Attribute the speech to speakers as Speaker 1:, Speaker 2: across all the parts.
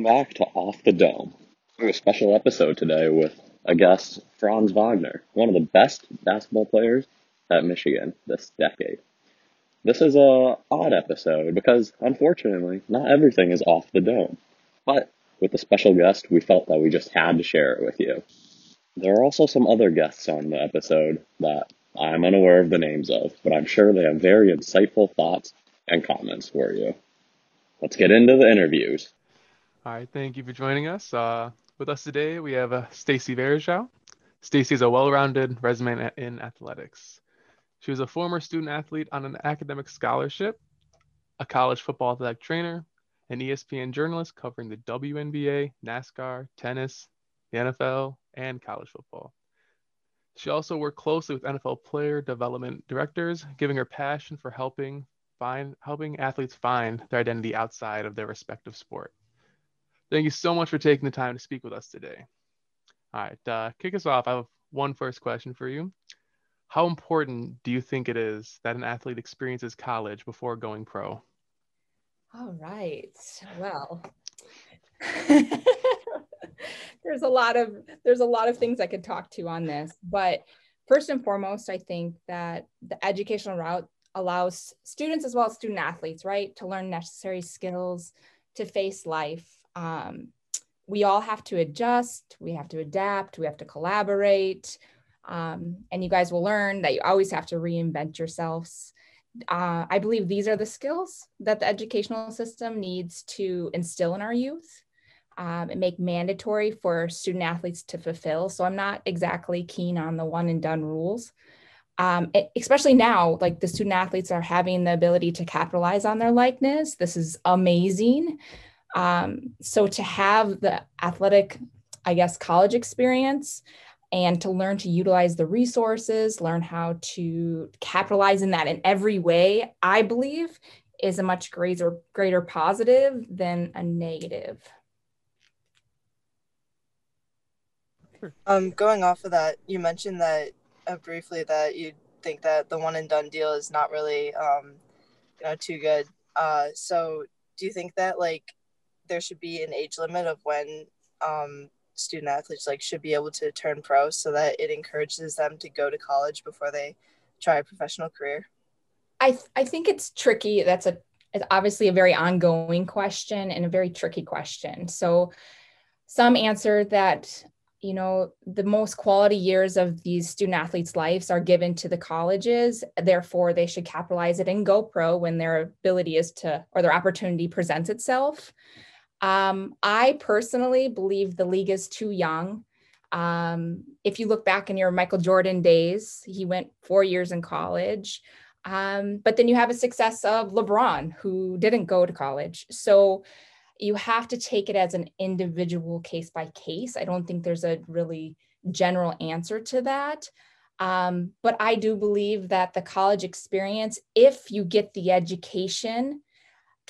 Speaker 1: Welcome back to Off the Dome. We have a special episode today with a guest, Franz Wagner, one of the best basketball players at Michigan this decade. This is a odd episode because unfortunately not everything is off the dome. But with the special guest, we felt that we just had to share it with you. There are also some other guests on the episode that I'm unaware of the names of, but I'm sure they have very insightful thoughts and comments for you. Let's get into the interviews.
Speaker 2: All right, thank you for joining us. Uh, with us today, we have uh, Stacy Verjao. Stacy is a well-rounded resume in athletics. She was a former student athlete on an academic scholarship, a college football athletic trainer, an ESPN journalist covering the WNBA, NASCAR, tennis, the NFL, and college football. She also worked closely with NFL player development directors, giving her passion for helping find helping athletes find their identity outside of their respective sport. Thank you so much for taking the time to speak with us today. All right, uh, kick us off. I have one first question for you. How important do you think it is that an athlete experiences college before going pro?
Speaker 3: All right. Well, there's a lot of there's a lot of things I could talk to on this, but first and foremost, I think that the educational route allows students as well as student athletes, right, to learn necessary skills to face life. Um, we all have to adjust, we have to adapt, we have to collaborate. Um, and you guys will learn that you always have to reinvent yourselves. Uh, I believe these are the skills that the educational system needs to instill in our youth um, and make mandatory for student athletes to fulfill. So I'm not exactly keen on the one and done rules um, especially now, like the student athletes are having the ability to capitalize on their likeness. This is amazing. Um, so to have the athletic, I guess, college experience and to learn to utilize the resources, learn how to capitalize in that in every way, I believe is a much greater greater positive than a negative.
Speaker 4: Um, going off of that, you mentioned that uh, briefly that you think that the one and done deal is not really um, you know too good. Uh, so do you think that like there should be an age limit of when um, student athletes like should be able to turn pro so that it encourages them to go to college before they try a professional career?
Speaker 3: I th- I think it's tricky. That's a it's obviously a very ongoing question and a very tricky question. So some answer that you know the most quality years of these student athletes lives are given to the colleges therefore they should capitalize it in gopro when their ability is to or their opportunity presents itself um, i personally believe the league is too young um, if you look back in your michael jordan days he went four years in college um, but then you have a success of lebron who didn't go to college so you have to take it as an individual case by case. I don't think there's a really general answer to that. Um, but I do believe that the college experience, if you get the education,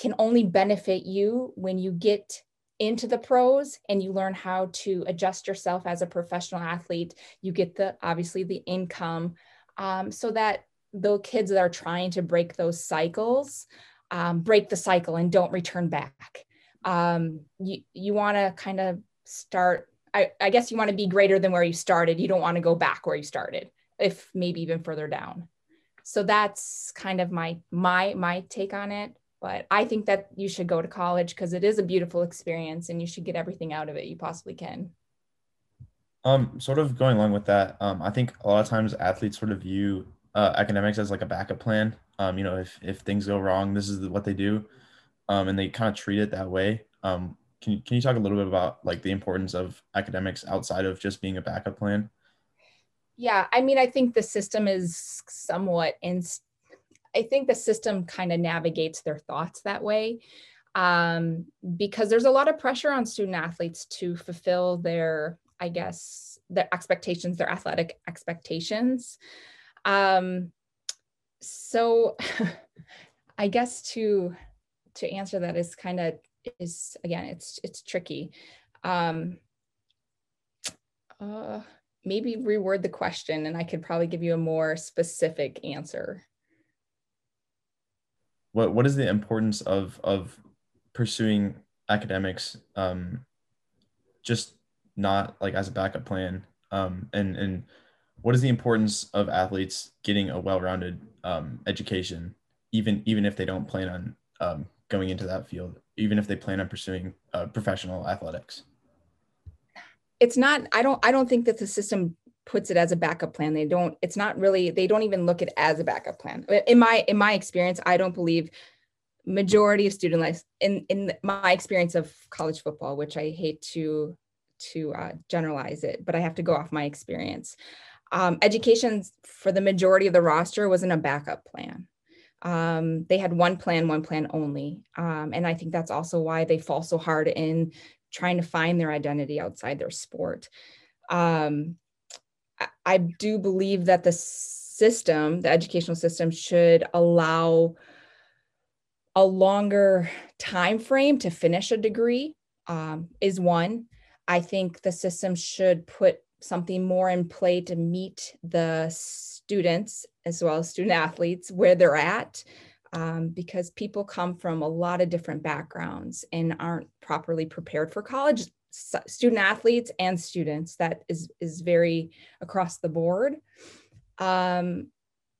Speaker 3: can only benefit you when you get into the pros and you learn how to adjust yourself as a professional athlete. You get the obviously the income um, so that the kids that are trying to break those cycles um, break the cycle and don't return back. Um, you you want to kind of start I, I guess you want to be greater than where you started. You don't want to go back where you started if maybe even further down. So that's kind of my my my take on it but i think that you should go to college because it is a beautiful experience and you should get everything out of it you possibly can
Speaker 5: um sort of going along with that um i think a lot of times athletes sort of view uh, academics as like a backup plan um you know if if things go wrong this is what they do um, and they kind of treat it that way. Um, can you, can you talk a little bit about like the importance of academics outside of just being a backup plan?
Speaker 3: Yeah, I mean, I think the system is somewhat in. I think the system kind of navigates their thoughts that way um, because there's a lot of pressure on student athletes to fulfill their, I guess, their expectations, their athletic expectations. Um, so, I guess to to answer that is kind of is again it's it's tricky um uh maybe reword the question and i could probably give you a more specific answer
Speaker 5: what what is the importance of of pursuing academics um, just not like as a backup plan? Um, and and what is the importance of athletes getting a well-rounded um, education even even if they don't plan on um, going into that field even if they plan on pursuing uh, professional athletics?
Speaker 3: It's not i don't i don't think that the system puts it as a backup plan. They don't it's not really they don't even look at it as a backup plan. In my in my experience i don't believe majority of student life in in my experience of college football which i hate to to uh, generalize it but i have to go off my experience. Um, education for the majority of the roster wasn't a backup plan. Um, they had one plan one plan only. Um, and i think that's also why they fall so hard in trying to find their identity outside their sport. Um, I, do believe that the system the educational system should allow a longer time frame to finish a degree um, is one. I think the system should put something more in play to meet the students as well as student athletes where they're at um, because people come from a lot of different backgrounds and aren't properly prepared for college student athletes and students that is is very across the board um,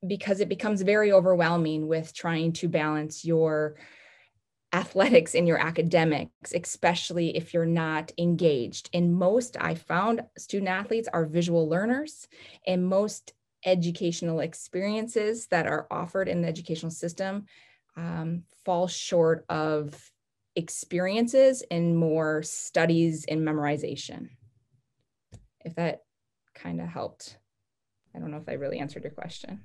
Speaker 3: because it becomes very overwhelming with trying to balance your athletics and your academics, especially if you're not engaged. And most I found student athletes are visual learners, and most educational experiences that are offered in the educational system um, fall short of experiences and more studies and memorization. If that kind of helped. I don't know if I really answered your question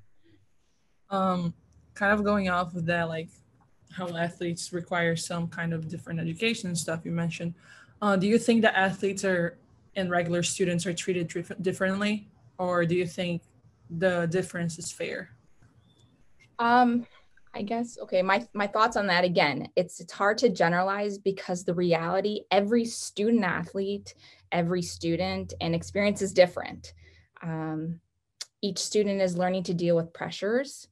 Speaker 6: um, kind of going off of that, like how athletes require some kind of different education stuff you mentioned. Uh, do you think that athletes are and regular students are treated dif- differently, or do you think the difference is fair?
Speaker 3: Um, I guess okay. My my thoughts on that again. It's it's hard to generalize because the reality, every student athlete, every student, and experience is different. Um, each student is learning to deal with pressures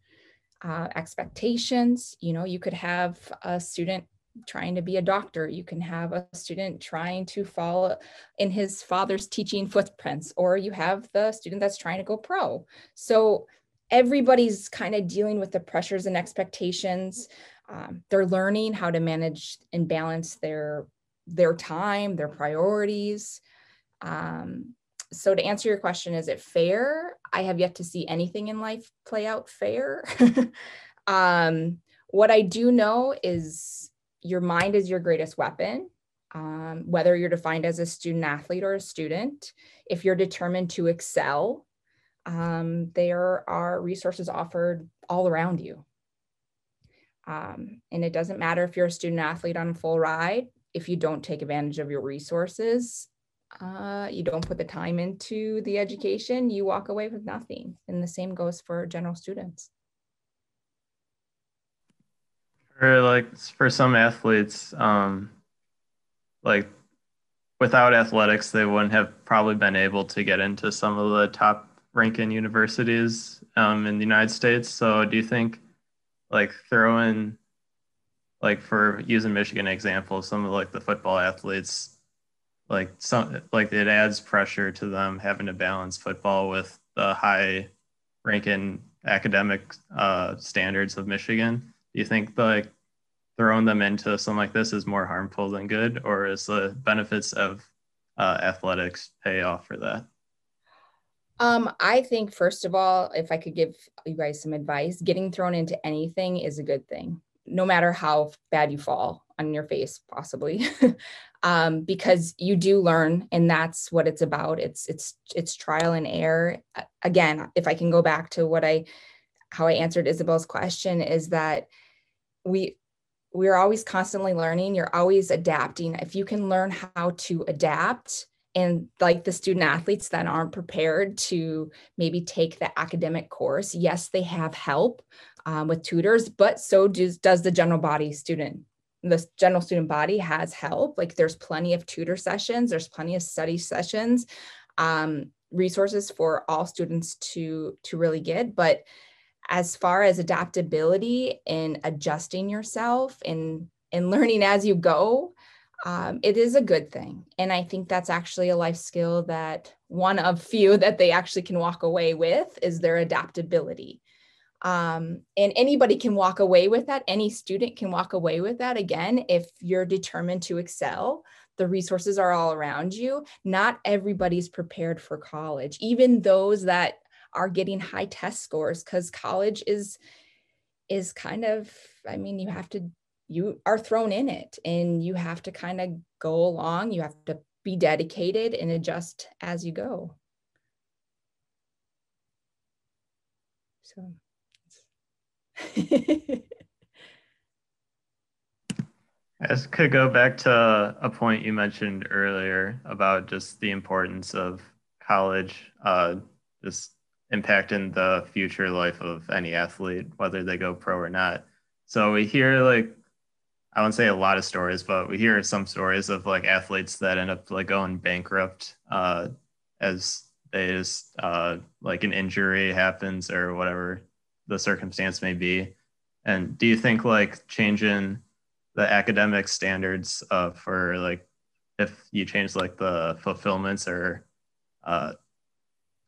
Speaker 3: uh, expectations. You know, you could have a student trying to be a doctor. You can have a student trying to follow in his father's teaching footprints, or you have the student that's trying to go pro. So everybody's kind of dealing with the pressures and expectations. Um, they're learning how to manage and balance their their time, their priorities. Um, so to answer your question, is it fair? I have yet to see anything in life play out fair. um, what I do know is your mind is your greatest weapon. Um, whether you're defined as a student athlete or a student, if you're determined to excel, um, there are resources offered all around you. Um, and it doesn't matter if you're a student athlete on a full ride, if you don't take advantage of your resources, uh, you don't put the time into the education, you walk away with nothing. And the same goes for general students.
Speaker 7: For like for some athletes, um, like without athletics, they wouldn't have probably been able to get into some of the top ranking universities um, in the United States. So do you think like throwing like for using Michigan example, some of like the football athletes like some like it adds pressure to them having to balance football with the high ranking academic uh, standards of Michigan. Do you think like throwing them into something like this is more harmful than good, or is the benefits of uh, athletics pay off for that?
Speaker 3: Um, I think first of all, if I could give you guys some advice, getting thrown into anything is a good thing, no matter how bad you fall on your face, possibly. um, because you do learn and that's what it's about. It's it's it's trial and error. Again if i can go back to what i how i answered isabel's question is that we we're always constantly learning. You're always adapting. If you can learn how to adapt and like the student athletes that aren't prepared to maybe take the academic course yes they have help um, with tutors but so does, does the general body student the general student body has help. Like there's plenty of tutor sessions, there's plenty of study sessions, um, resources for all students to to really get. But as far as adaptability and adjusting yourself and and learning as you go, um, it is a good thing. And I think that's actually a life skill that one of few that they actually can walk away with is their adaptability. Um, and anybody can walk away with that. Any student can walk away with that. Again, if you're determined to excel, the resources are all around you. Not everybody's prepared for college, even those that are getting high test scores, because college is is kind of, I mean, you have to you are thrown in it and you have to kind of go along you have to be dedicated and adjust as you go so
Speaker 7: This could go back to a point you mentioned earlier about just the importance of college, uh, just impacting the future life of any athlete, whether they go pro or not. So we hear like I wouldn't say a lot of stories, but we hear some stories of like athletes that end up like going bankrupt uh, as they just uh, like an injury happens or whatever the circumstance may be. And do you think like changing the academic standards uh, for like if you change like the fulfillments or uh,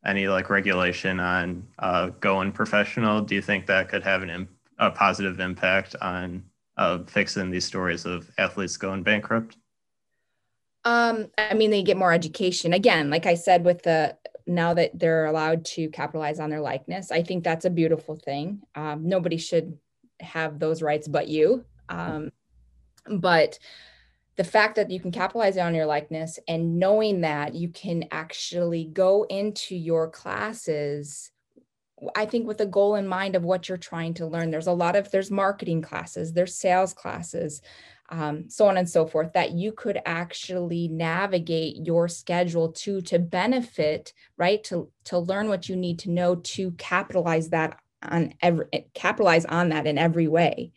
Speaker 7: any like regulation on uh, going professional, do you think that could have an imp- a positive impact on of fixing these stories of athletes going bankrupt?
Speaker 3: Um, I mean, they get more education. Again, like I said, with the now that they're allowed to capitalize on their likeness, I think that's a beautiful thing. Um, nobody should have those rights but you. Um, but the fact that you can capitalize on your likeness and knowing that you can actually go into your classes I think with a goal in mind of what you're trying to learn. There's a lot of there's marketing classes, there's sales classes, um, so on and so forth that you could actually navigate your schedule to to benefit, right? To to learn what you need to know to capitalize that on every capitalize on that in every way.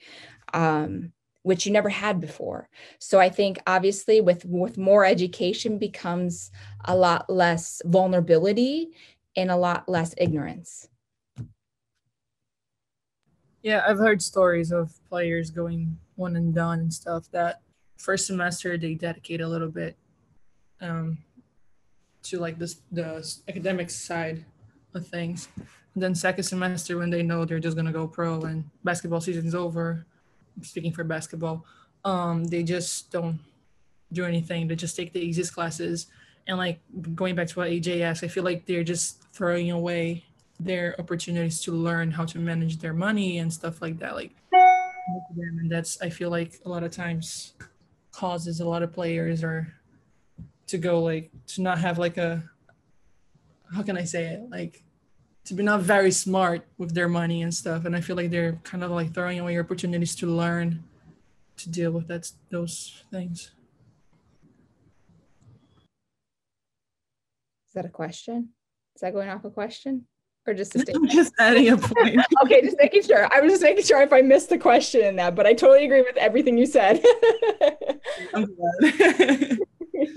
Speaker 3: Um, which you never had before. So I think obviously with with more education becomes a lot less vulnerability and a lot less ignorance.
Speaker 6: Yeah, I've heard stories of players going one and done and stuff that first semester they dedicate a little bit um, to like this the academic side of things. And then second semester when they know they're just gonna go pro and basketball season's over, speaking for basketball, um, they just don't do anything. They just take the easiest classes. And like going back to what AJ asked, I feel like they're just throwing away their opportunities to learn how to manage their money and stuff like that like and that's i feel like a lot of times causes a lot of players or to go like to not have like a how can i say it? Like to be not very smart with their money and stuff and i feel like they're kind of like throwing away opportunities to learn to deal with that those things.
Speaker 3: Is that a question? Is that going off a question or just a
Speaker 6: statement? I'm just adding a point.
Speaker 3: okay, just making sure. I was just making sure if I missed the question in that, but I totally agree with everything you said. I'm glad.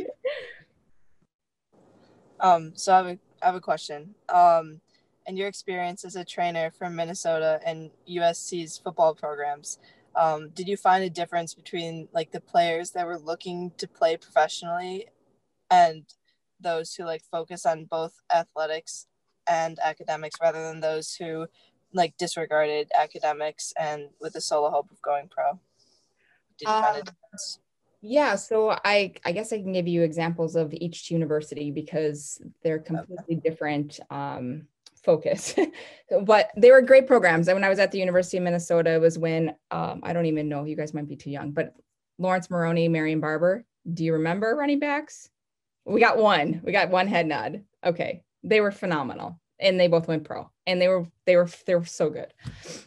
Speaker 4: um, so I have a, I have a question. Um, in your experience as a trainer for Minnesota and USC's football programs, um, did you find a difference between like the players that were looking to play professionally and those who like focus on both athletics and academics rather than those who like disregarded academics and with the solo hope of going pro? Did you find a um.
Speaker 3: Yeah, so I I guess I can give you examples of each university because they're completely okay. different um, focus. but they were great programs. And when I was at the University of Minnesota, it was when um, I don't even know, you guys might be too young, but Laurence Maroney, Marion Barber. Do you remember running backs? We got one. We got one head nod. Okay they were phenomenal and they both went pro and they were they were they were so good.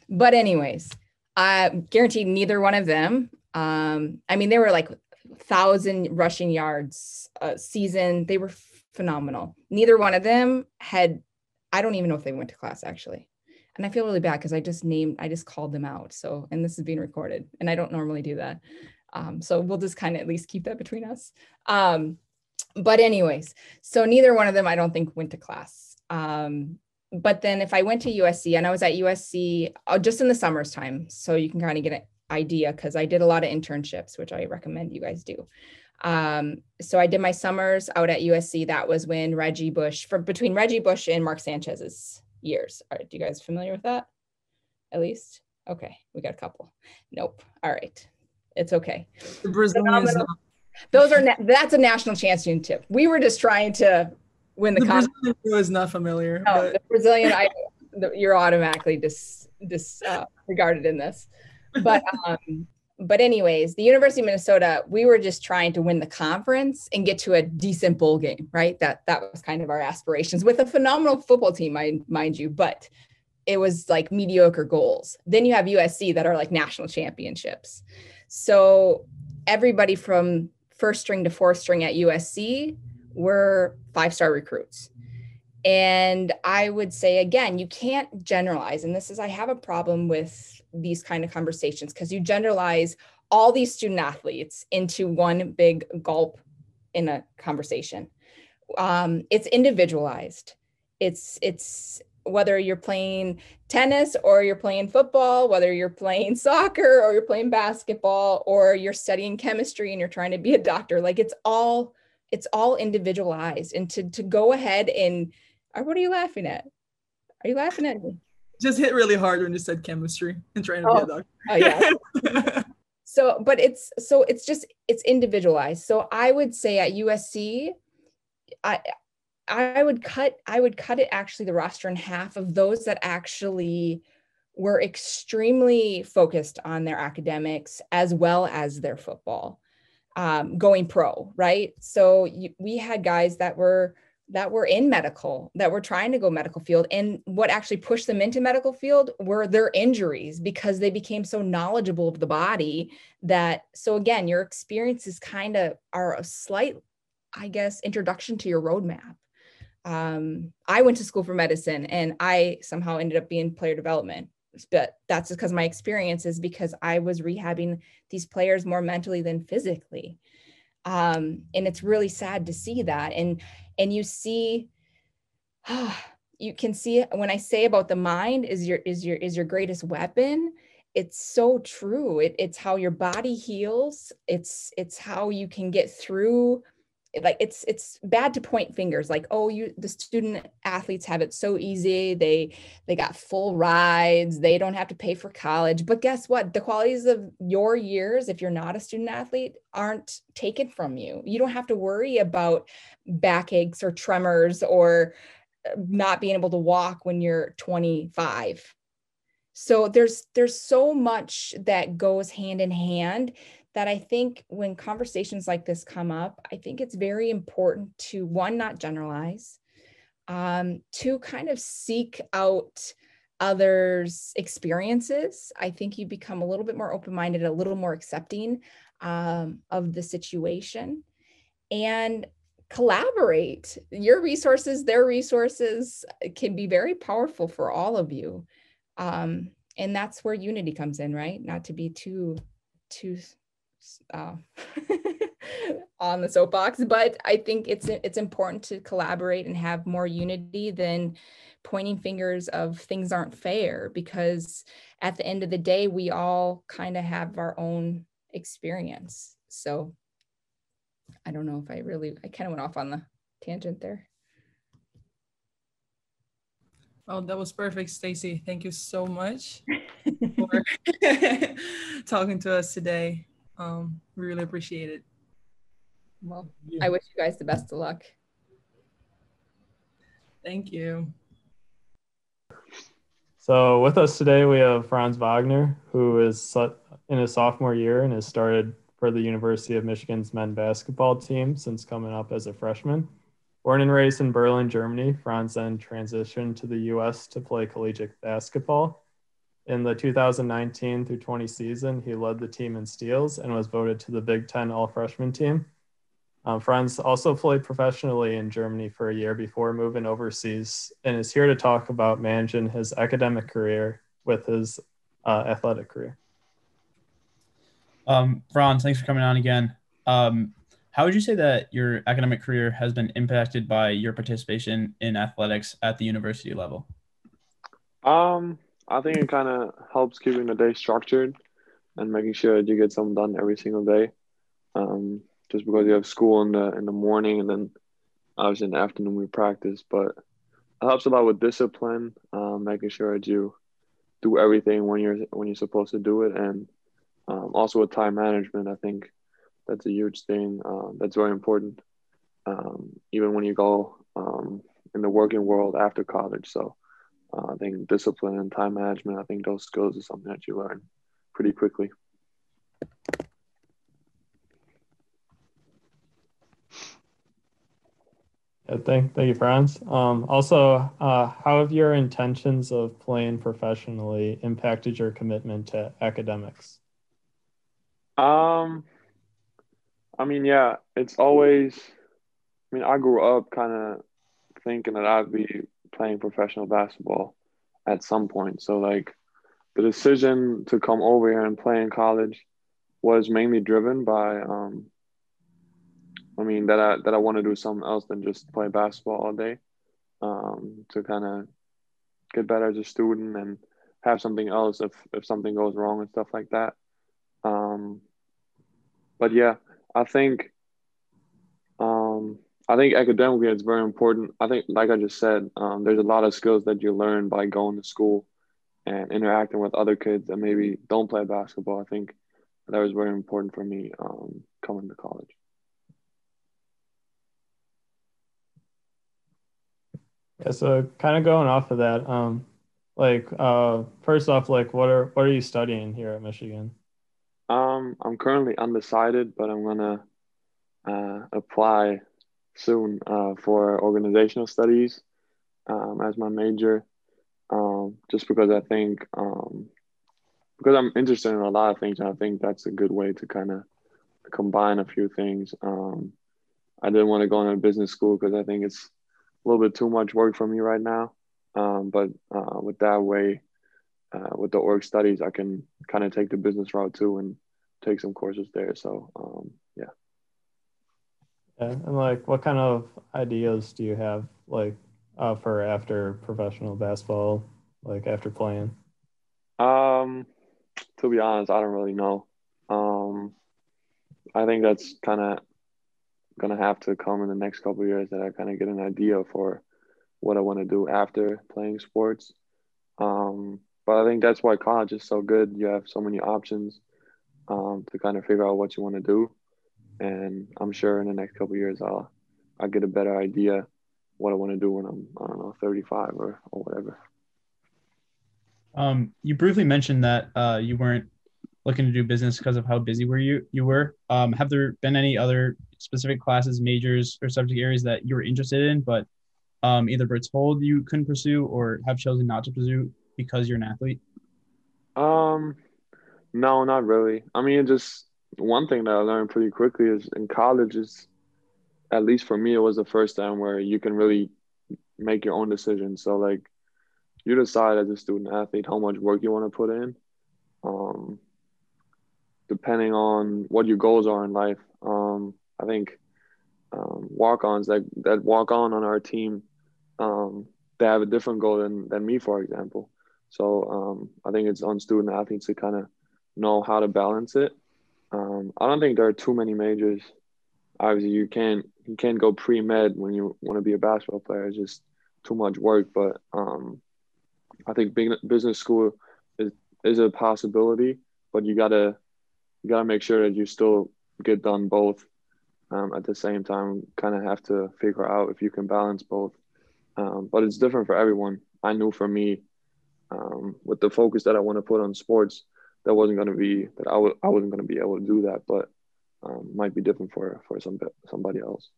Speaker 3: But anyways i guarantee neither one of them. Um i mean they were like thousand rushing yards a season. They were phenomenal. Neither one of them had i don't even know if they went to class actually. And i feel really bad because i just named i just called them out. So and this is being recorded and i don't normally do that. Um, so we'll just kind of at least keep that between us. Um, but anyways, so neither one of them I don't think went to class. Um, but then if I went to USC and I was at USC uh, just in the summer's time, so you can kind of get an idea because I did a lot of internships, which I recommend you guys do. Um, so I did my summers out at USC. That was when Reggie Bush, from between Reggie Bush and Mark Sanchez's years. Are do you guys familiar with that? At least, okay, we got a couple. Nope. All right, it's okay.
Speaker 6: The Brazilians.
Speaker 3: Those are na- that's a national championship. We were just trying to win the,
Speaker 6: The
Speaker 3: con-
Speaker 6: Brazilian was not familiar,
Speaker 3: no,
Speaker 6: but
Speaker 3: the Brazilian. I the, you're automatically dis disregarded in this, but um, but anyways, the University of Minnesota, we were just trying to win the conference and get to a decent bowl game, right? That that was kind of our aspirations with a phenomenal football team, mind mind you, but it was like mediocre goals. Then you have USC that are like national championships. So everybody from first string to fourth string at USC were five star recruits. And I would say again, you can't generalize. And this is, I have a problem with these kind of conversations because you generalize all these student athletes into one big gulp in a conversation. Um, it's individualized. It's it's whether you're playing tennis or you're playing football, whether you're playing soccer or you're playing basketball or you're studying chemistry and you're trying to be a doctor. Like it's all it's all individualized. And to to go ahead and uh, what are you laughing at? Are you laughing at me?
Speaker 6: just hit really hard when you said chemistry and trying to
Speaker 3: Oh,
Speaker 6: be a oh. doctor.
Speaker 3: Oh yeah. so but it's so it's just it's individualized so i would say at usc i i would cut i would cut it actually the roster in half of those that actually were extremely focused on their academics as well as their football um, going pro right? So you, we had guys that were that were in medical that were trying to go medical field and what actually pushed them into medical field were their injuries because they became so knowledgeable of the body that so again your experiences kind of are a slight i guess introduction to your roadmap um, i went to school for medicine and i somehow ended up being player development. But that's because my experience is because i was rehabbing these players more mentally than physically. Um, and it's really sad to see that. And and you see oh, you can see when i say about the mind is your is your is your greatest weapon it's so true. It, it's how your body heals. It's it's how you can get through like it's it's bad to point fingers like oh you the student athletes have it so easy. They they got full rides. They don't have to pay for college. But guess what? The qualities of your years if you're not a student athlete aren't taken from you. You don't have to worry about backaches or tremors or uh, not being able to walk when you're 25 so there's there's so much that goes hand in hand that I think when conversations like this come up, I think it's very important to one, not generalize, um, to kind of seek out others' experiences. I think you become a little bit more open minded, a little more accepting um, of the situation, and collaborate. Your resources, their resources can be very powerful for all of you. Um, and that's where unity comes in, right? Not to be too, too uh, on the soapbox, but I think it's it's important to collaborate and have more unity than pointing fingers of things aren't fair because at the end of the day we all kind of have our own experience. So I don't know if I really I kind of went off on the tangent there.
Speaker 6: Oh, that was perfect, Stacy. Thank you so much for talking to us today. Um, we really appreciate it.
Speaker 3: Well, I wish you guys the best of luck.
Speaker 6: Thank you.
Speaker 7: So with us today, we have Franz Wagner, who is in his sophomore year and has started for the University of Michigan's men's basketball team since coming up as a freshman. Born and raised in Berlin, Germany, Franz then transitioned to the U.S. to play collegiate basketball. In the 2019 through 20 season, he led the team in steals and was voted to the Big Ten All Freshman team. Um, Franz also played professionally in Germany for a year before moving overseas and is here to talk about managing his academic career with his uh, athletic career.
Speaker 5: Um, Franz, thanks for coming on again. Um, how would you say that your academic career has been impacted by your participation in athletics at the university level?
Speaker 8: Um, I think it kind of helps keeping the day structured and making sure that you get something done every single day. Um, just because you have school in the in the morning and then obviously in the afternoon we practice. But it helps a lot with discipline, um, making sure that you do everything when you're when you're supposed to do it, and um, also with time management. I think that's a huge thing. Uh, that's very important, um, even when you go um, in the working world after college. So uh, I think discipline and time management. I think those skills is something that you learn pretty quickly.
Speaker 9: Yeah, thank, thank you, Franz. Um, also, uh, how have your intentions of playing professionally impacted your commitment to academics?
Speaker 8: Um, I mean, yeah, it's always. I mean, I grew up kind of thinking that I'd be playing professional basketball at some point. So, like, the decision to come over here and play in college was mainly driven by um, I mean that I that I want to do something else than just play basketball all day, um, to kind of get better as a student and have something else if if something goes wrong and stuff like that. Um, but yeah, I think I think academically it's very important. I think, like I just said, um, there's a lot of skills that you learn by going to school and interacting with other kids that maybe don't play basketball. I think that was very important for me um, coming to college.
Speaker 9: Yeah, so kind of going off of that, um, like uh, first off, like what are what are you studying here at Michigan?
Speaker 8: Um, I'm currently undecided, but I'm gonna uh, apply soon uh, for organizational studies um, as my major, um, just because I think um, because I'm interested in a lot of things, and I think that's a good way to kind of combine a few things. Um, I didn't want to go into business school because I think it's a little bit too much work for me right now. Um, but uh, with that way, uh, with the org studies, I can kind of take the business route too and take some courses there. So um, yeah.
Speaker 9: Yeah, and like, what kind of ideas do you have, like, uh, for after professional basketball, like after playing?
Speaker 8: Um, to be honest, I don't really know. Um, I think that's kind of gonna have to come in the next couple years that I kind of get an idea for what I want to do after playing sports. Um, but I think that's why college is so good. You have so many options um, to kind of figure out what you want to do, and I'm sure in the next couple years I'll I'll get a better idea what I want to do when I'm I don't know 35 or or whatever.
Speaker 10: Um, you briefly mentioned that uh, you weren't looking to do business because of how busy were you you were. Um, have there been any other specific classes, majors, or subject areas that you were interested in, but um, either were told you couldn't pursue or have chosen not to pursue because you're an athlete?
Speaker 8: Um, no, not really. I mean, it just one thing that I learned pretty quickly is in college is, at least for me, it was the first time where you can really make your own decisions. So like, you decide as a student athlete how much work you want to put in. Um, depending on what your goals are in life. Um, I think um, walk-ons that that walk on on our team, um, they have a different goal than than me, for example. So um, I think it's on student athletes to kind of know how to balance it. Um, I don't think there are too many majors. Obviously, you can't you can't go pre med when you want to be a basketball player. It's just too much work. But um, I think being business school is is a possibility, but you gotta you gotta make sure that you still get done both um, at the same time. Kind of have to figure out if you can balance both. Um, but it's different for everyone. I knew for me, um, with the focus that I want to put on sports, that wasn't going to be that I w- I wasn't going to be able to do that. But um, might be different for for some somebody else.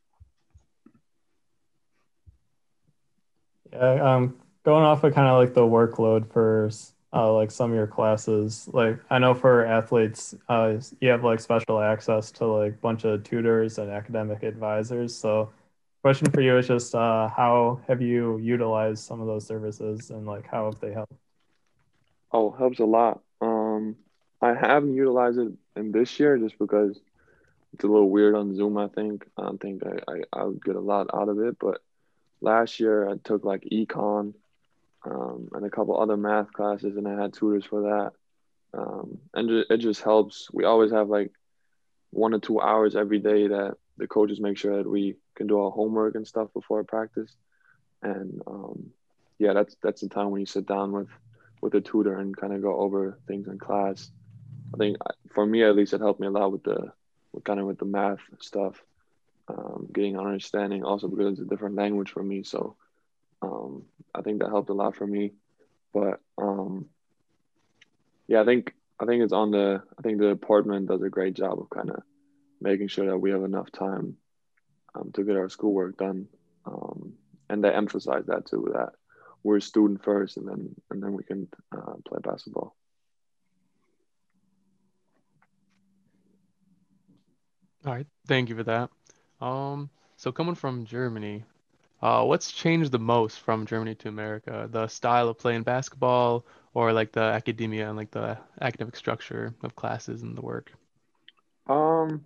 Speaker 9: Yeah, um, going off of kind of like the workload for uh, like some of your classes like i know for athletes uh, you have like special access to like a bunch of tutors and academic advisors so question for you is just uh, how have you utilized some of those services and like how have they helped
Speaker 8: oh helps a lot i haven't utilized it in this year just because it's a little weird on zoom i think i don't think i, I, I would get a lot out of it but last year i took like econ um, and a couple other math classes, and I had tutors for that. Um, and it just helps. We always have like one or two hours every day that the coaches make sure that we can do our homework and stuff before practice. And um, yeah, that's that's the time when you sit down with with a tutor and kind of go over things in class. I think uh, for me at least, it helped me a lot with the with kind of with the math stuff, um, getting an understanding. Also because it's a different language for me, so um, I think that helped a lot for me. But um, yeah, I think I think it's on the I think the department does a great job of kind of making sure that we have enough time um, to get our schoolwork done, um, and they emphasize that too that we're a student first, and then and then we can uh, play basketball.
Speaker 2: All right, thank you for that. Um, so coming from Germany, uh, what's changed the most from Germany to America? The style of playing basketball, or like the academia and like the academic structure of classes and the work?
Speaker 8: Um,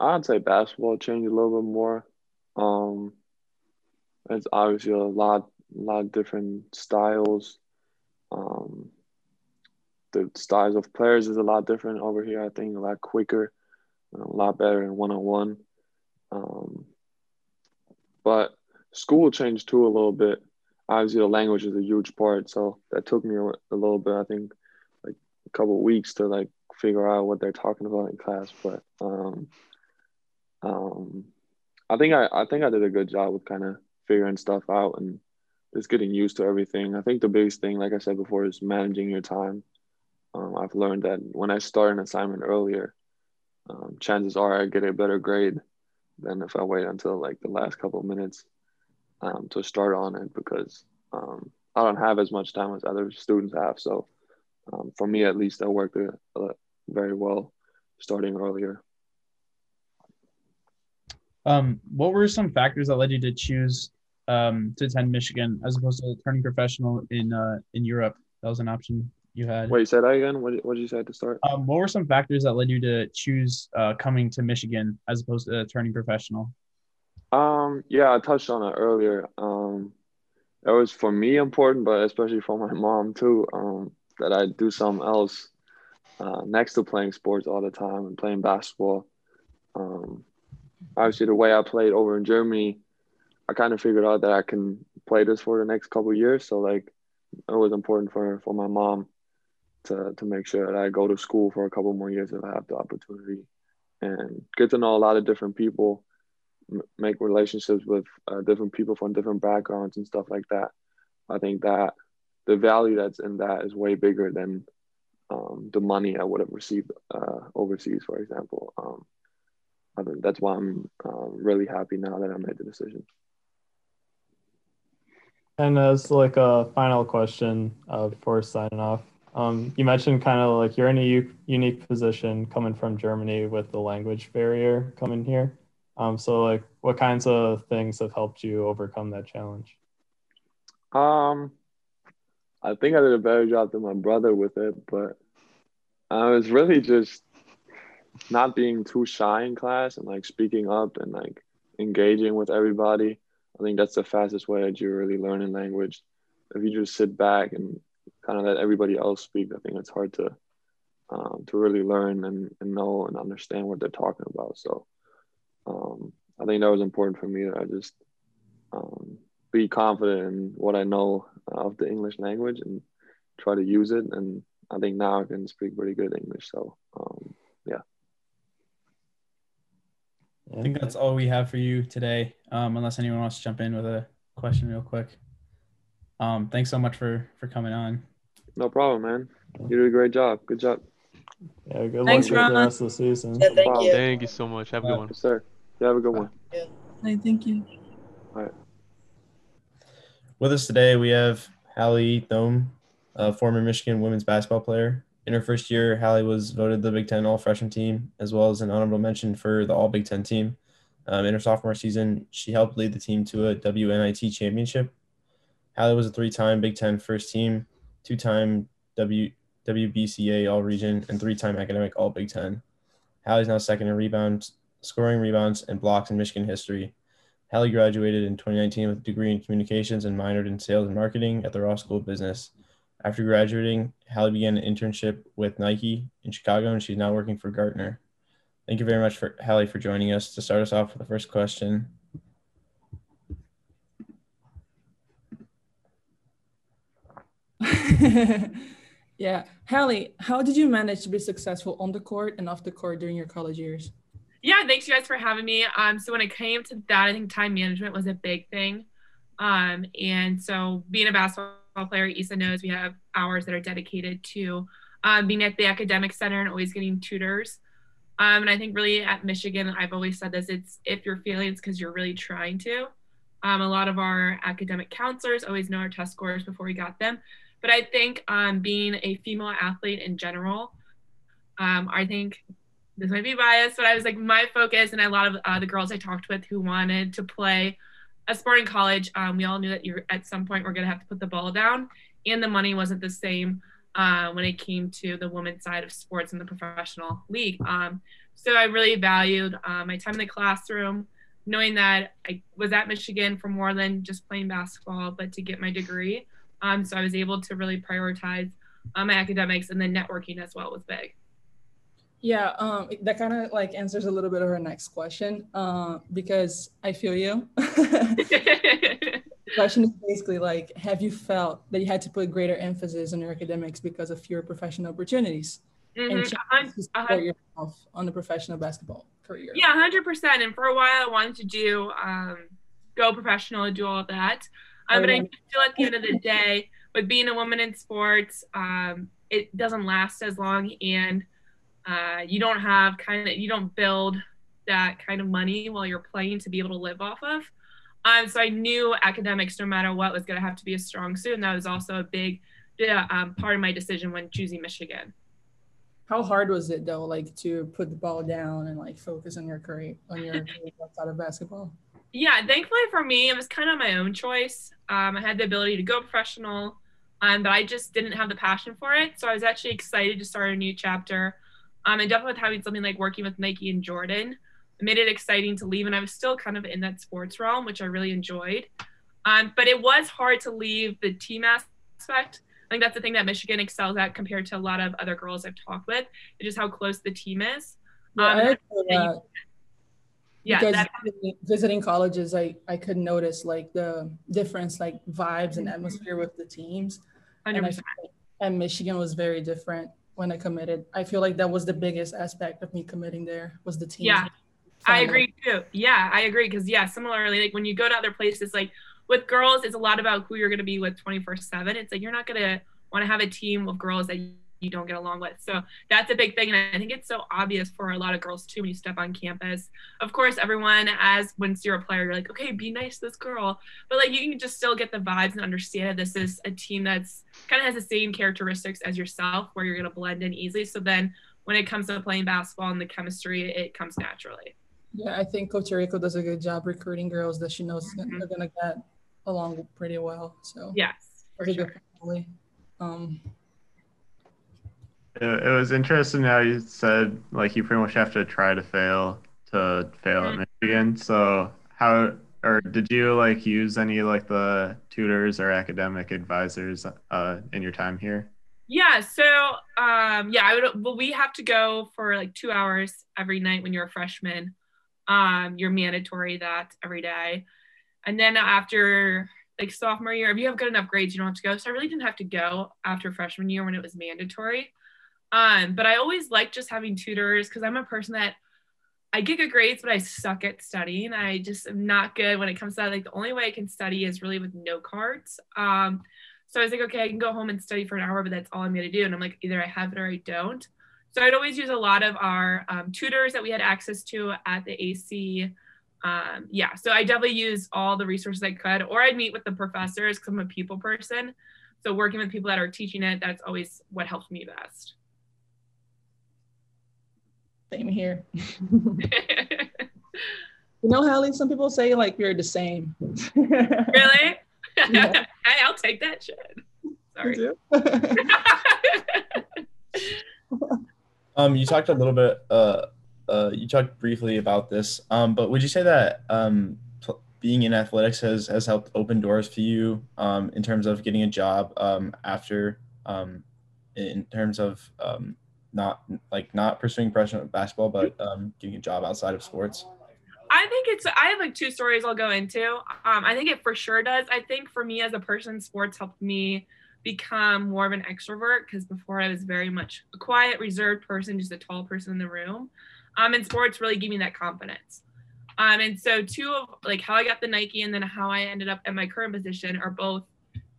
Speaker 8: I'd say basketball changed a little bit more. Um, it's obviously a lot, a lot of different styles. Um, the styles of players is a lot different over here. I think a lot quicker, a lot better in one on one. But school changed too a little bit. Obviously, the language is a huge part, so that took me a, a little bit. I think like a couple weeks to like figure out what they're talking about in class. But um, um, I think I, I think I did a good job with kind of figuring stuff out and just getting used to everything. I think the biggest thing, like I said before, is managing your time. Um, I've learned that when I start an assignment earlier, um, chances are I get a better grade than if I wait until like the last couple of minutes um, to start on it because um, I don't have as much time as other students have. So um, for me, at least, I worked uh, very well starting earlier.
Speaker 10: Um, what were some factors that led you to choose um, to attend Michigan as opposed to turning professional in uh, in Europe? That was an option you had.
Speaker 8: Wait, say that again. What, what did you say to start?
Speaker 10: Um, what were some factors that led you to choose uh, coming to Michigan as opposed to turning professional?
Speaker 8: Um, yeah, I touched on it earlier. Um, it was for me important, but especially for my mom too. Um, that I do something else uh, next to playing sports all the time and playing basketball. Um, obviously, the way I played over in Germany, I kind of figured out that I can play this for the next couple years. So like, it was important for for my mom to to make sure that I go to school for a couple more years if I have the opportunity, and get to know a lot of different people, m- make relationships with uh, different people from different backgrounds and stuff like that. I think that the value that's in that is way bigger than um, the money I would have received uh, overseas, for example. Um, I that's why I'm uh, really happy now that I made the decision.
Speaker 7: And as like a final question uh, before signing off, um, you mentioned kind of like you're in a u- unique position coming from Germany with the language barrier coming here. Um, so like, what kinds of things have helped you overcome that challenge?
Speaker 8: Um, I think I did a better job than my brother with it, but I was really just not being too shy in class and like speaking up and like engaging with everybody. I think that's the fastest way that you really learn a language. If you just sit back and kind of let everybody else speak, I think it's hard to um, to really learn and, and know and understand what they're talking about. So um, I think that was important for me that I just um, be confident in what I know of the English language and try to use it. And I think now I can speak pretty good English. So um, yeah.
Speaker 10: I think that's all we have for you today. Um, unless anyone wants to jump in with a question real quick. Um, thanks so much for for coming on.
Speaker 8: No problem, man. You did a great job. Good job.
Speaker 7: Yeah, good
Speaker 6: Thanks,
Speaker 7: luck with the rest of the season.
Speaker 4: Yeah, thank
Speaker 8: Wow.
Speaker 4: you.
Speaker 2: Thank you so much. Have a good one.
Speaker 8: Yes, sir. You have a good one.
Speaker 6: Hey, thank you. All right.
Speaker 5: With us today, we have Hallie Thome, a former Michigan women's basketball player. In her first year, Hallie was voted the Big Ten All Freshman Team, as well as an honorable mention for the All Big Ten team. Um, in her sophomore season, she helped lead the team to a WNIT championship. Hallie was a three-time Big Ten first team, two-time W WBCA All Region, and three-time academic All Big Ten. Hallie's now second in rebounds, scoring rebounds, and blocks in Michigan history. Hallie graduated in 2019 with a degree in communications and minored in sales and marketing at the Ross School of Business. After graduating, Hallie began an internship with Nike in Chicago, and she's now working for Gartner. Thank you very much for Hallie for joining us to start us off with the first question.
Speaker 6: yeah. Hallie, how did you manage to be successful on the court and off the court during your college years?
Speaker 11: Yeah, thanks you guys for having me. Um, so when it came to that, I think time management was a big thing. Um, and so being a basketball player, Isa knows we have hours that are dedicated to um, being at the academic center and always getting tutors. Um, and I think really at Michigan, I've always said this: it's if you're failing, it's because you're really trying to. Um, a lot of our academic counselors always know our test scores before we got them. But I think um, being a female athlete in general, um, I think this might be biased, but I was like my focus and a lot of uh, the girls I talked with who wanted to play a sport in college, um, we all knew that you at some point we're to have to put the ball down, and the money wasn't the same uh, when it came to the women's side of sports in the professional league. Um, so I really valued uh, my time in the classroom, knowing that I was at Michigan for more than just playing basketball, but to get my degree. Um, so I was able to really prioritize uh, my academics and then networking as well was big.
Speaker 6: Yeah, um, that kind of like answers a little bit of our next question uh, because I feel you. the question is basically like, have you felt that you had to put greater emphasis on your academics because of fewer professional opportunities mm-hmm. and to support yourself on the professional basketball career?
Speaker 11: Yeah, hundred percent. And for a while, I wanted to do um, go professional and do all of that. Um, but I feel at the end of the day, with being a woman in sports, um, it doesn't last as long and uh, you don't have kind of you don't build that kind of money while you're playing to be able to live off of. Um, so I knew academics, no matter what, was going to have to be a strong suit, and that was also a big yeah, um, part of my decision when choosing Michigan.
Speaker 6: How hard was it though, like to put the ball down and like focus on your career on your career outside of basketball?
Speaker 11: Yeah, thankfully for me, it was kind of my own choice. Um, I had the ability to go professional, um, but I just didn't have the passion for it. So I was actually excited to start a new chapter um, and definitely with having something like working with Nike and Jordan, it made it exciting to leave. And I was still kind of in that sports realm, which I really enjoyed. Um, but it was hard to leave the team aspect. I think that's the thing that Michigan excels at compared to a lot of other girls I've talked with, just how close the team is.
Speaker 6: Yeah, um, I. Yeah, because visiting colleges, I, I could notice like the difference, like vibes and mm-hmm. atmosphere with the teams. 100%. And, I, and Michigan was very different when I committed. I feel like that was the biggest aspect of me committing there was the team.
Speaker 11: Yeah, I agree too. Yeah, I agree because yeah, similarly, like when you go to other places, like with girls, it's a lot about who you're going to be with 24 seven. It's like you're not going to want to have a team of girls that you don't get along with. So that's a big thing. And I think it's so obvious for a lot of girls too when you step on campus. Of course, everyone, as once you're a player, you're like, okay, be nice to this girl. But like you can just still get the vibes and understand that this is a team that's kind of has the same characteristics as yourself where you're going to blend in easily. So then when it comes to playing basketball and the chemistry, it comes naturally.
Speaker 6: Yeah, I think Coach Arico does a good job recruiting girls that she knows mm-hmm. they're going to get along pretty well. So
Speaker 11: yes, for sure.
Speaker 6: Um,
Speaker 7: it, was interesting how you said like you pretty much have to try to fail to fail mm-hmm. at Michigan. So how or did you like use any like the tutors or academic advisors uh, in your time here?
Speaker 11: Yeah, so um, yeah, I would. Well, we have to go for like two hours every night when you're a freshman. Um, you're mandatory that every day, and then after like sophomore year, if you have good enough grades, you don't have to go. So I really didn't have to go after freshman year when it was mandatory. Um, but I always like just having tutors because I'm a person that I get good grades, but I suck at studying. I just am not good when it comes to that. Like the only way I can study is really with note cards. Um, so I was like, okay, I can go home and study for an hour, but that's all I'm gonna do. And I'm like, either I have it or I don't. So I'd always use a lot of our um, tutors that we had access to at the AC. Um, yeah, so I definitely use all the resources I could, or I'd meet with the professors because I'm a people person. So working with people that are teaching it, that's always what helped me best.
Speaker 6: Same here. you know, Hallie, some people say like we're the same.
Speaker 11: really? Yeah. hey, I'll take that shit. Sorry.
Speaker 5: um, you talked a little bit. Uh, uh, you talked briefly about this. Um, but would you say that um, being in athletics has has helped open doors for you um, in terms of getting a job um, after um, in terms of um, not like not pursuing professional basketball, but um, getting a job outside of sports?
Speaker 11: I think it's. I have like two stories I'll go into. Um, I think it for sure does. I think for me as a person, sports helped me become more of an extrovert because before I was very much a quiet, reserved person, just a tall person in the room. Um, and sports really gave me that confidence. Um, and so two of like how I got the Nike and then how I ended up at my current position are both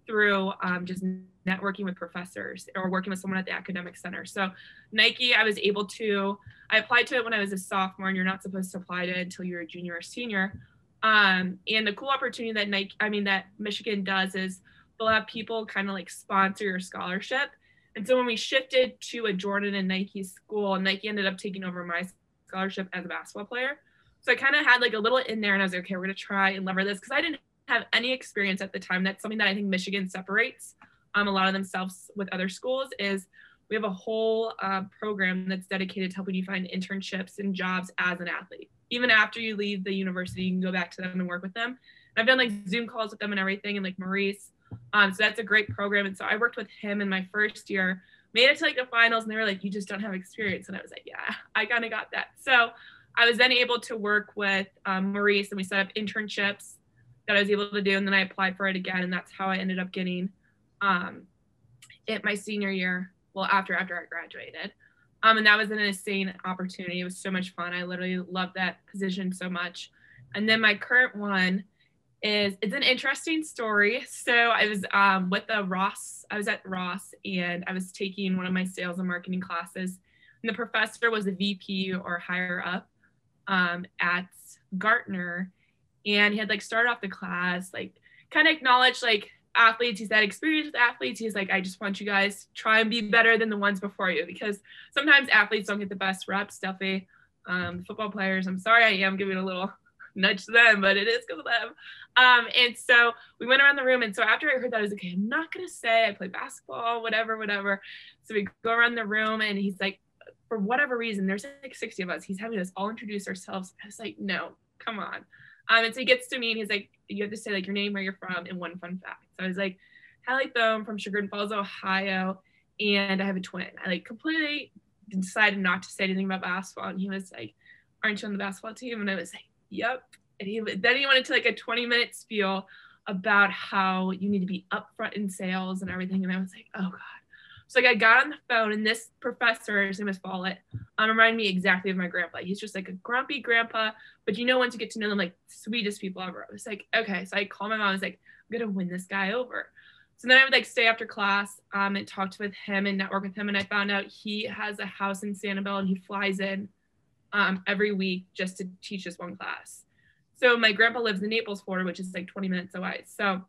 Speaker 11: through um, just networking with professors or working with someone at the academic center. So Nike, I was able to, I applied to it when I was a sophomore and you're not supposed to apply to it until you're a junior or senior. Um, and the cool opportunity that Nike, I mean, that Michigan does is they'll have people kind of like sponsor your scholarship. And so when we shifted to a Jordan and Nike school, Nike ended up taking over my scholarship as a basketball player. So I kind of had like a little in there and I was like, okay, we're going to try and lever this because I didn't have any experience at the time. That's something that I think Michigan separates um, a lot of themselves with other schools is we have a whole uh, program that's dedicated to helping you find internships and jobs as an athlete. Even after you leave the university, you can go back to them and work with them. And I've done like Zoom calls with them and everything, and like Maurice. Um, so that's a great program. And so I worked with him in my first year, made it to like the finals, and they were like, "You just don't have experience." And I was like, "Yeah, I kind of got that." So I was then able to work with um, Maurice, and we set up internships that I was able to do, and then I applied for it again, and that's how I ended up getting um, it my senior year. Well, after after I graduated, um, and that was an insane opportunity. It was so much fun. I literally loved that position so much. And then my current one is it's an interesting story. So I was um, with the Ross. I was at Ross, and I was taking one of my sales and marketing classes. And the professor was a VP or higher up um, at Gartner, and he had like started off the class like kind of acknowledged like athletes. He's had experience with athletes. He's like, I just want you guys to try and be better than the ones before you because sometimes athletes don't get the best reps. Definitely, um, football players. I'm sorry, I am giving a little nudge to them, but it is because of them. Um, and so we went around the room. And so after I heard that, I was like, okay, I'm not gonna say I play basketball, whatever, whatever. So we go around the room, and he's like, for whatever reason, there's like 60 of us. He's having us all introduce ourselves. I was like, no, come on. Um, and so he gets to me and he's like, you have to say like your name, where you're from, and one fun fact. So I was like, Hallie Thome from Chagrin Falls, Ohio, and I have a twin. I like completely decided not to say anything about basketball. And he was like, Aren't you on the basketball team? And I was like, Yep. And he then he went into like a 20 minute spiel about how you need to be upfront in sales and everything. And I was like, oh God. So like I got on the phone and this professor, his name is Follett, um, reminded me exactly of my grandpa. He's just like a grumpy grandpa, but you know once you get to know them, like sweetest people ever. I was like, okay. So I called my mom. I was like, I'm gonna win this guy over. So then I would like stay after class um, and talked with him and network with him. And I found out he has a house in Sanibel and he flies in um, every week just to teach this one class. So my grandpa lives in Naples, Florida, which is like 20 minutes away. So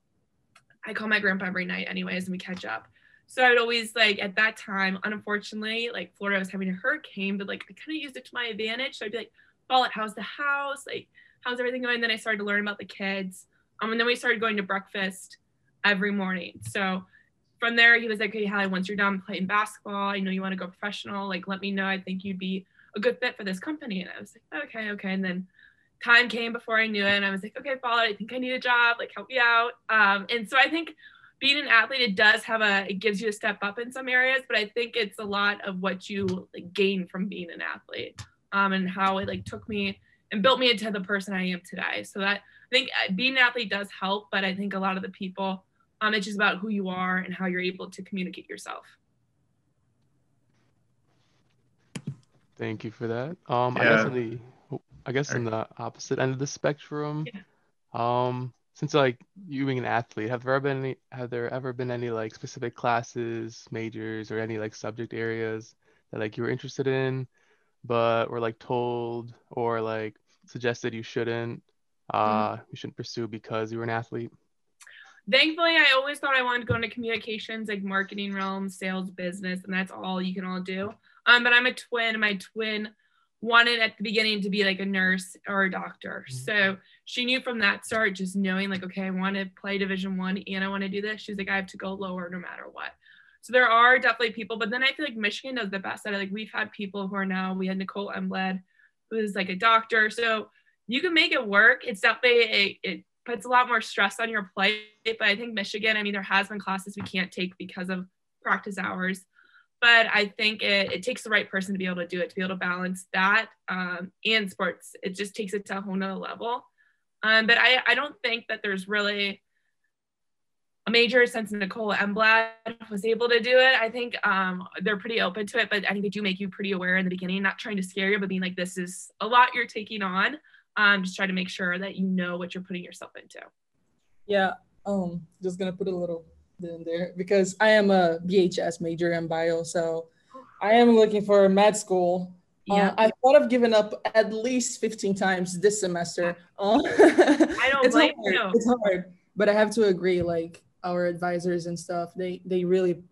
Speaker 11: I call my grandpa every night anyways and we catch up. So I would always like at that time, unfortunately, like Florida was having a hurricane, but like I kind of used it to my advantage. So I'd be like, Follett, how's the house? Like, how's everything going? And Then I started to learn about the kids. Um, and then we started going to breakfast every morning. So from there, he was like, Hey, Hallie, once you're done playing basketball, I know you want to go professional. Like, let me know. I think you'd be a good fit for this company. And I was like, Okay, okay. And then time came before I knew it. And I was like, Okay, Follett, I think I need a job. Like, help me out. Um, and so I think being an athlete it does have a it gives you a step up in some areas but i think it's a lot of what you like gain from being an athlete um, and how it like took me and built me into the person i am today so that i think uh, being an athlete does help but i think a lot of the people um, it's just about who you are and how you're able to communicate yourself
Speaker 2: Thank you for that. Um, I guess on the, I guess in the opposite end of the spectrum,
Speaker 11: Yeah.
Speaker 2: um, since like you being an athlete, have there ever been any, have there ever been any like specific classes, majors, or any like subject areas that like you were interested in, but were like told or like suggested you shouldn't, uh, you shouldn't pursue because you were an athlete?
Speaker 11: thankfully i always thought i wanted to go into communications like marketing realm sales business and that's all you can all do. Um, but i'm a twin. And my twin wanted at the beginning to be like a nurse or a doctor. Mm-hmm. So she knew from that start just knowing like okay i want to play division one and i want to do this she's like i have to go lower no matter what. So there are definitely people but then i feel like michigan does the best at it. Like we've had people who are now we had nicole elmblad who is like a doctor. So you can make it work. It's definitely a, it puts a lot more stress on your plate but i think michigan i mean there has been classes we can't take because of practice hours but I think it, it takes the right person to be able to do it, to be able to balance that um, and sports. It just takes it to a whole nother level. Um, but I, I don't think that there's really a major since Nicole Elmblad was able to do it. I think um, they're pretty open to it, but I think they do make you pretty aware in the beginning, not trying to scare you, but being like, this is a lot you're taking on. Um, just try to make sure that you know what you're putting yourself into.
Speaker 6: Yeah, um, just gonna put a little in there because I am a BHS major in bio, so I am looking for a med school.
Speaker 11: Yeah.
Speaker 6: Uh, I thought of giving up at least 15 times this semester. Uh,
Speaker 11: I don't
Speaker 6: it's
Speaker 11: blame
Speaker 6: hard.
Speaker 11: you.
Speaker 6: It's hard, but I have to agree. Like our advisors and stuff, they they really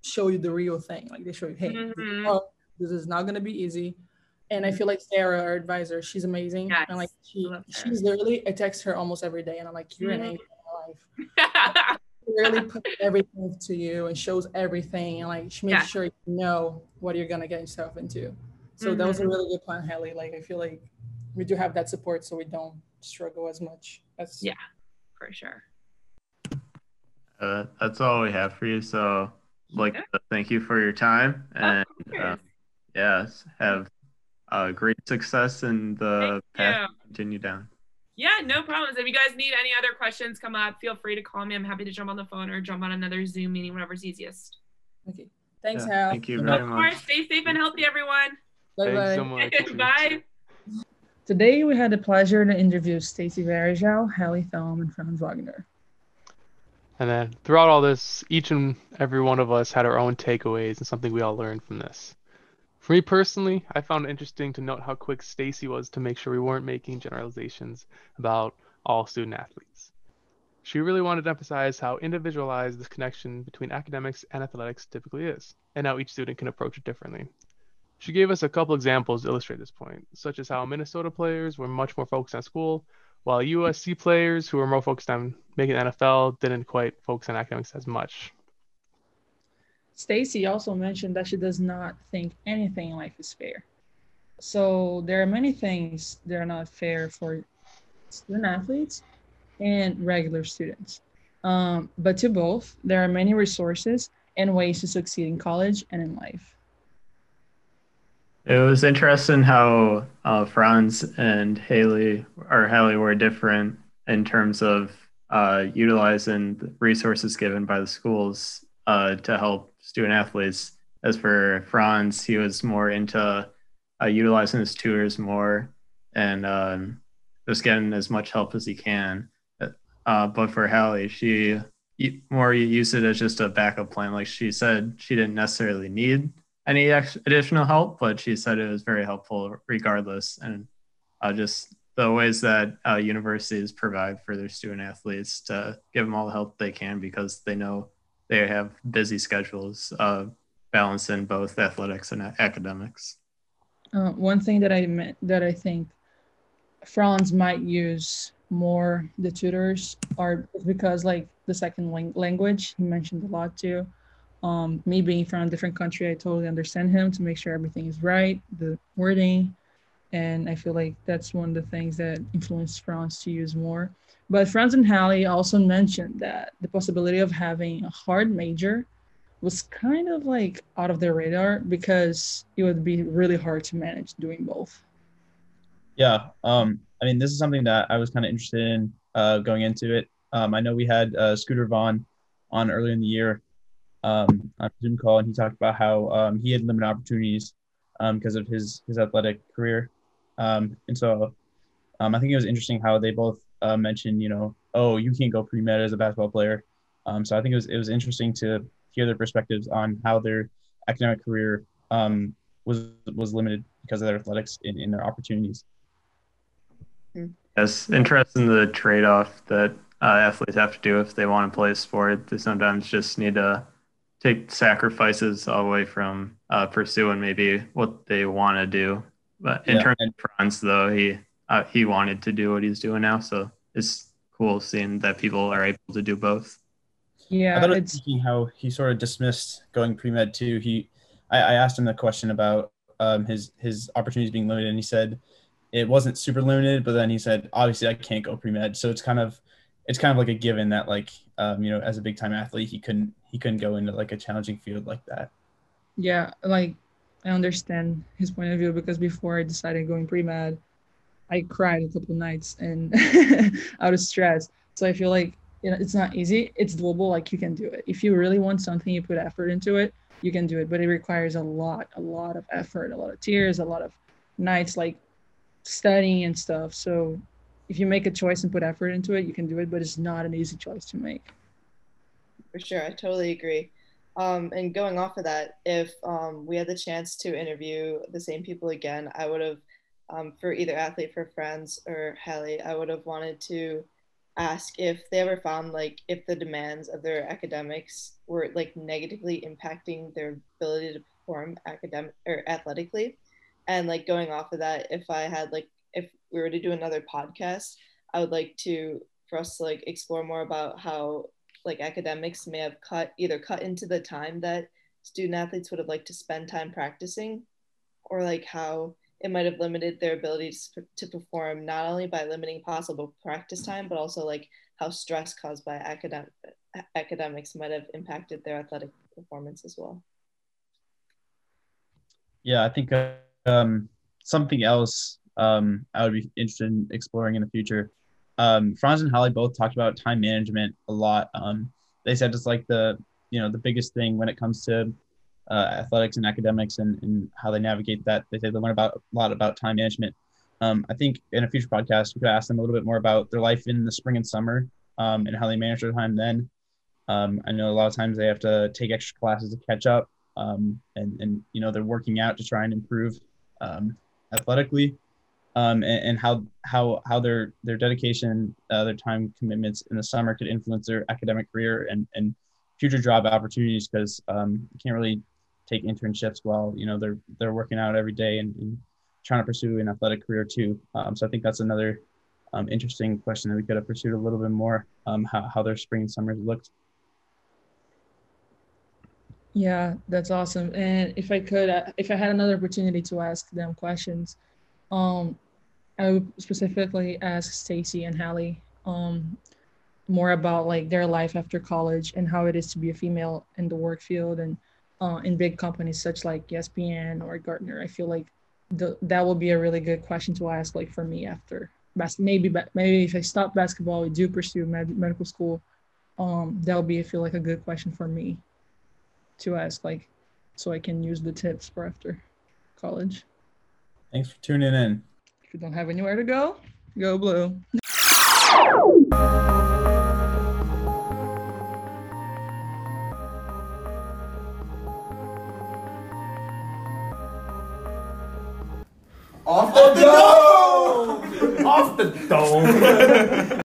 Speaker 6: show you the real thing. Like they show you, hey, this is
Speaker 11: Mhm.
Speaker 6: hard. this is not gonna be easy. And I feel like Sarah, our advisor, she's amazing.
Speaker 11: Yes,
Speaker 6: And like she, she's literally, I text her almost every day, and I'm like, you're an
Speaker 11: Mhm.
Speaker 6: angel in my life really puts everything to you and shows everything and like she makes
Speaker 11: Yeah.
Speaker 6: sure you know what you're gonna get yourself into. So that was a
Speaker 11: Mhm.
Speaker 6: really good plan, Haley. Like I feel like we do have that support so we don't struggle as much as
Speaker 11: Yeah. For sure.
Speaker 7: Uh, that's all we have for you. So, like
Speaker 11: Yeah.
Speaker 7: to thank you for your time and uh, yes, have uh, great success in the
Speaker 11: Thank
Speaker 7: path
Speaker 11: you.
Speaker 7: you continue down.
Speaker 11: Yeah, no problems. If you guys need any other questions come up, feel free to call me. I'm happy to jump on the phone or jump on another Zoom meeting, whatever's easiest.
Speaker 6: okay. Thanks,
Speaker 7: Yeah,
Speaker 6: Hal.
Speaker 7: thank you very
Speaker 6: luck.
Speaker 11: Of
Speaker 7: much.
Speaker 11: course, stay safe and healthy, everyone.
Speaker 6: Bye
Speaker 2: Thanks
Speaker 6: bye.
Speaker 2: so much.
Speaker 11: Bye.
Speaker 6: Today we had the pleasure to interview Stacy Varejao, Hallie Thome, and Franz Wagner.
Speaker 2: And then throughout all this, each and every one of us had our own takeaways and something we all learned from this. For me personally, I found it interesting to note how quick Stacy was to make sure we weren't making generalizations about all student athletes. She really wanted to emphasize how individualized this connection between academics and athletics typically is, and how each student can approach it differently. She gave us a couple examples to illustrate this point, such as how Minnesota players were much more focused on school, while USC players who were more focused on making the NFL didn't quite focus on academics as much.
Speaker 6: Stacy also mentioned that she does not think anything in life is fair. So there are many things that are not fair for student athletes and regular students. Um, but to both, there are many resources and ways to succeed in college and in life.
Speaker 7: It was interesting how uh, Franz and Haley or Haley were different in terms of uh, utilizing resources given by the schools uh, to help student athletes. As for Franz, he was more into uh, utilizing his tutors more and um, just getting as much help as he can. Uh, but for Hallie, she more used it as just a backup plan. Like she said, she didn't necessarily need any additional help, but she said it was very helpful regardless. And uh, just the ways that uh, universities provide for their student athletes to give them all the help they can because they know they have busy schedules uh, balancing both athletics and academics.
Speaker 6: Uh, one thing that I meant that I think Franz might use more the tutors are because like the second lang- language he mentioned a lot too. Um, me being from a different country, I totally understand him to make sure everything is right, the wording, and I feel like that's one of the things that influenced Franz to use more. But Franz and Hallie also mentioned that the possibility of having a hard major was kind of like out of their radar because it would be really hard to manage doing both.
Speaker 10: Yeah. Um, I mean, this is something that I was kind of interested in uh, going into it. Um, I know we had uh, Scooter Vaughn on earlier in the year um, on Zoom call, and he talked about how um, he had limited opportunities um, because of his his athletic career. Um, and so um, I think it was interesting how they both uh, mentioned, you know, oh, you can't go pre med as a basketball player. Um, so I think it was it was interesting to hear their perspectives on how their academic career um, was was limited because of their athletics in, in their opportunities.
Speaker 7: Yes, interesting the trade off that uh, athletes have to do if they want to play a sport. They sometimes just need to take sacrifices away from uh, pursuing maybe what they want to do. But in
Speaker 10: Yeah,
Speaker 7: terms
Speaker 10: and-
Speaker 7: of Franz, though, he uh, he wanted to do what he's doing now, so it's cool seeing that people are able to do both.
Speaker 10: I
Speaker 6: Yeah,
Speaker 10: thought it was
Speaker 6: it's
Speaker 10: interesting how he sort of dismissed going pre med too. He, I, I asked him the question about um, his his opportunities being limited, and he said it wasn't super limited. But then he said, obviously, I can't go pre med, so it's kind of it's kind of like a given that like um, you know as a big time athlete, he couldn't he couldn't go into like a challenging field like that.
Speaker 6: yeah, like I understand his point of view because before I decided going pre-med, I cried a couple nights and out of stress. So I feel like you know, it's not easy. It's doable. Like you can do it. If you really want something, you put effort into it, you can do it. But it requires a lot, a lot of effort, a lot of tears, a lot of nights like studying and stuff. So if you make a choice and put effort into it, you can do it. But it's not an easy choice to make.
Speaker 4: For sure, I totally agree. Um, and going off of that, if um, we had the chance to interview the same people again, I would have, um, for either athlete for Franz or Hallie, I would have wanted to ask if they ever found like if the demands of their academics were like negatively impacting their ability to perform academic or athletically. And like going off of that, if I had like if we were to do another podcast, I would like to for us to like explore more about how like academics may have cut either cut into the time that student athletes would have liked to spend time practicing or like how it might have limited their ability to, to perform not only by limiting possible practice time but also like how stress caused by academic academics might have impacted their athletic performance as well.
Speaker 10: Yeah i think um, something else um, i would be interested in exploring in the future um, Franz and Holly both talked about time management a lot. Um, they said it's like the you know the biggest thing when it comes to uh, athletics and academics and, and how they navigate that. They say they learn about a lot about time management. Um, I think in a future podcast we could ask them a little bit more about their life in the spring and summer um, and how they manage their time then. Um, I know a lot of times they have to take extra classes to catch up, um, and and you know they're working out to try and improve um, athletically um, and, and, how how how their their dedication, uh, their time commitments in the summer could influence their academic career and and future job opportunities because um, you can't really take internships while you know they're they're working out every day and, and trying to pursue an athletic career too. Um, so I think that's another um, interesting question that we could have pursued a little bit more um, how how their spring and summers looked.
Speaker 6: Yeah, that's awesome. And if I could, uh, if I had another opportunity to ask them questions, um, I would specifically ask Stacy and Hallie um, more about like their life after college and how it is to be a female in the work field and uh, in big companies such like ESPN or Gartner. I feel like the, that will be a really good question to ask like for me after bas- maybe maybe if I stop basketball, we do pursue med- medical school. Um, that'll be I feel like a good question for me to ask like so I can use the tips for after college.
Speaker 5: Thanks for tuning in
Speaker 6: you don't have anywhere to go, go blue.
Speaker 12: Off the dome! Off the dome!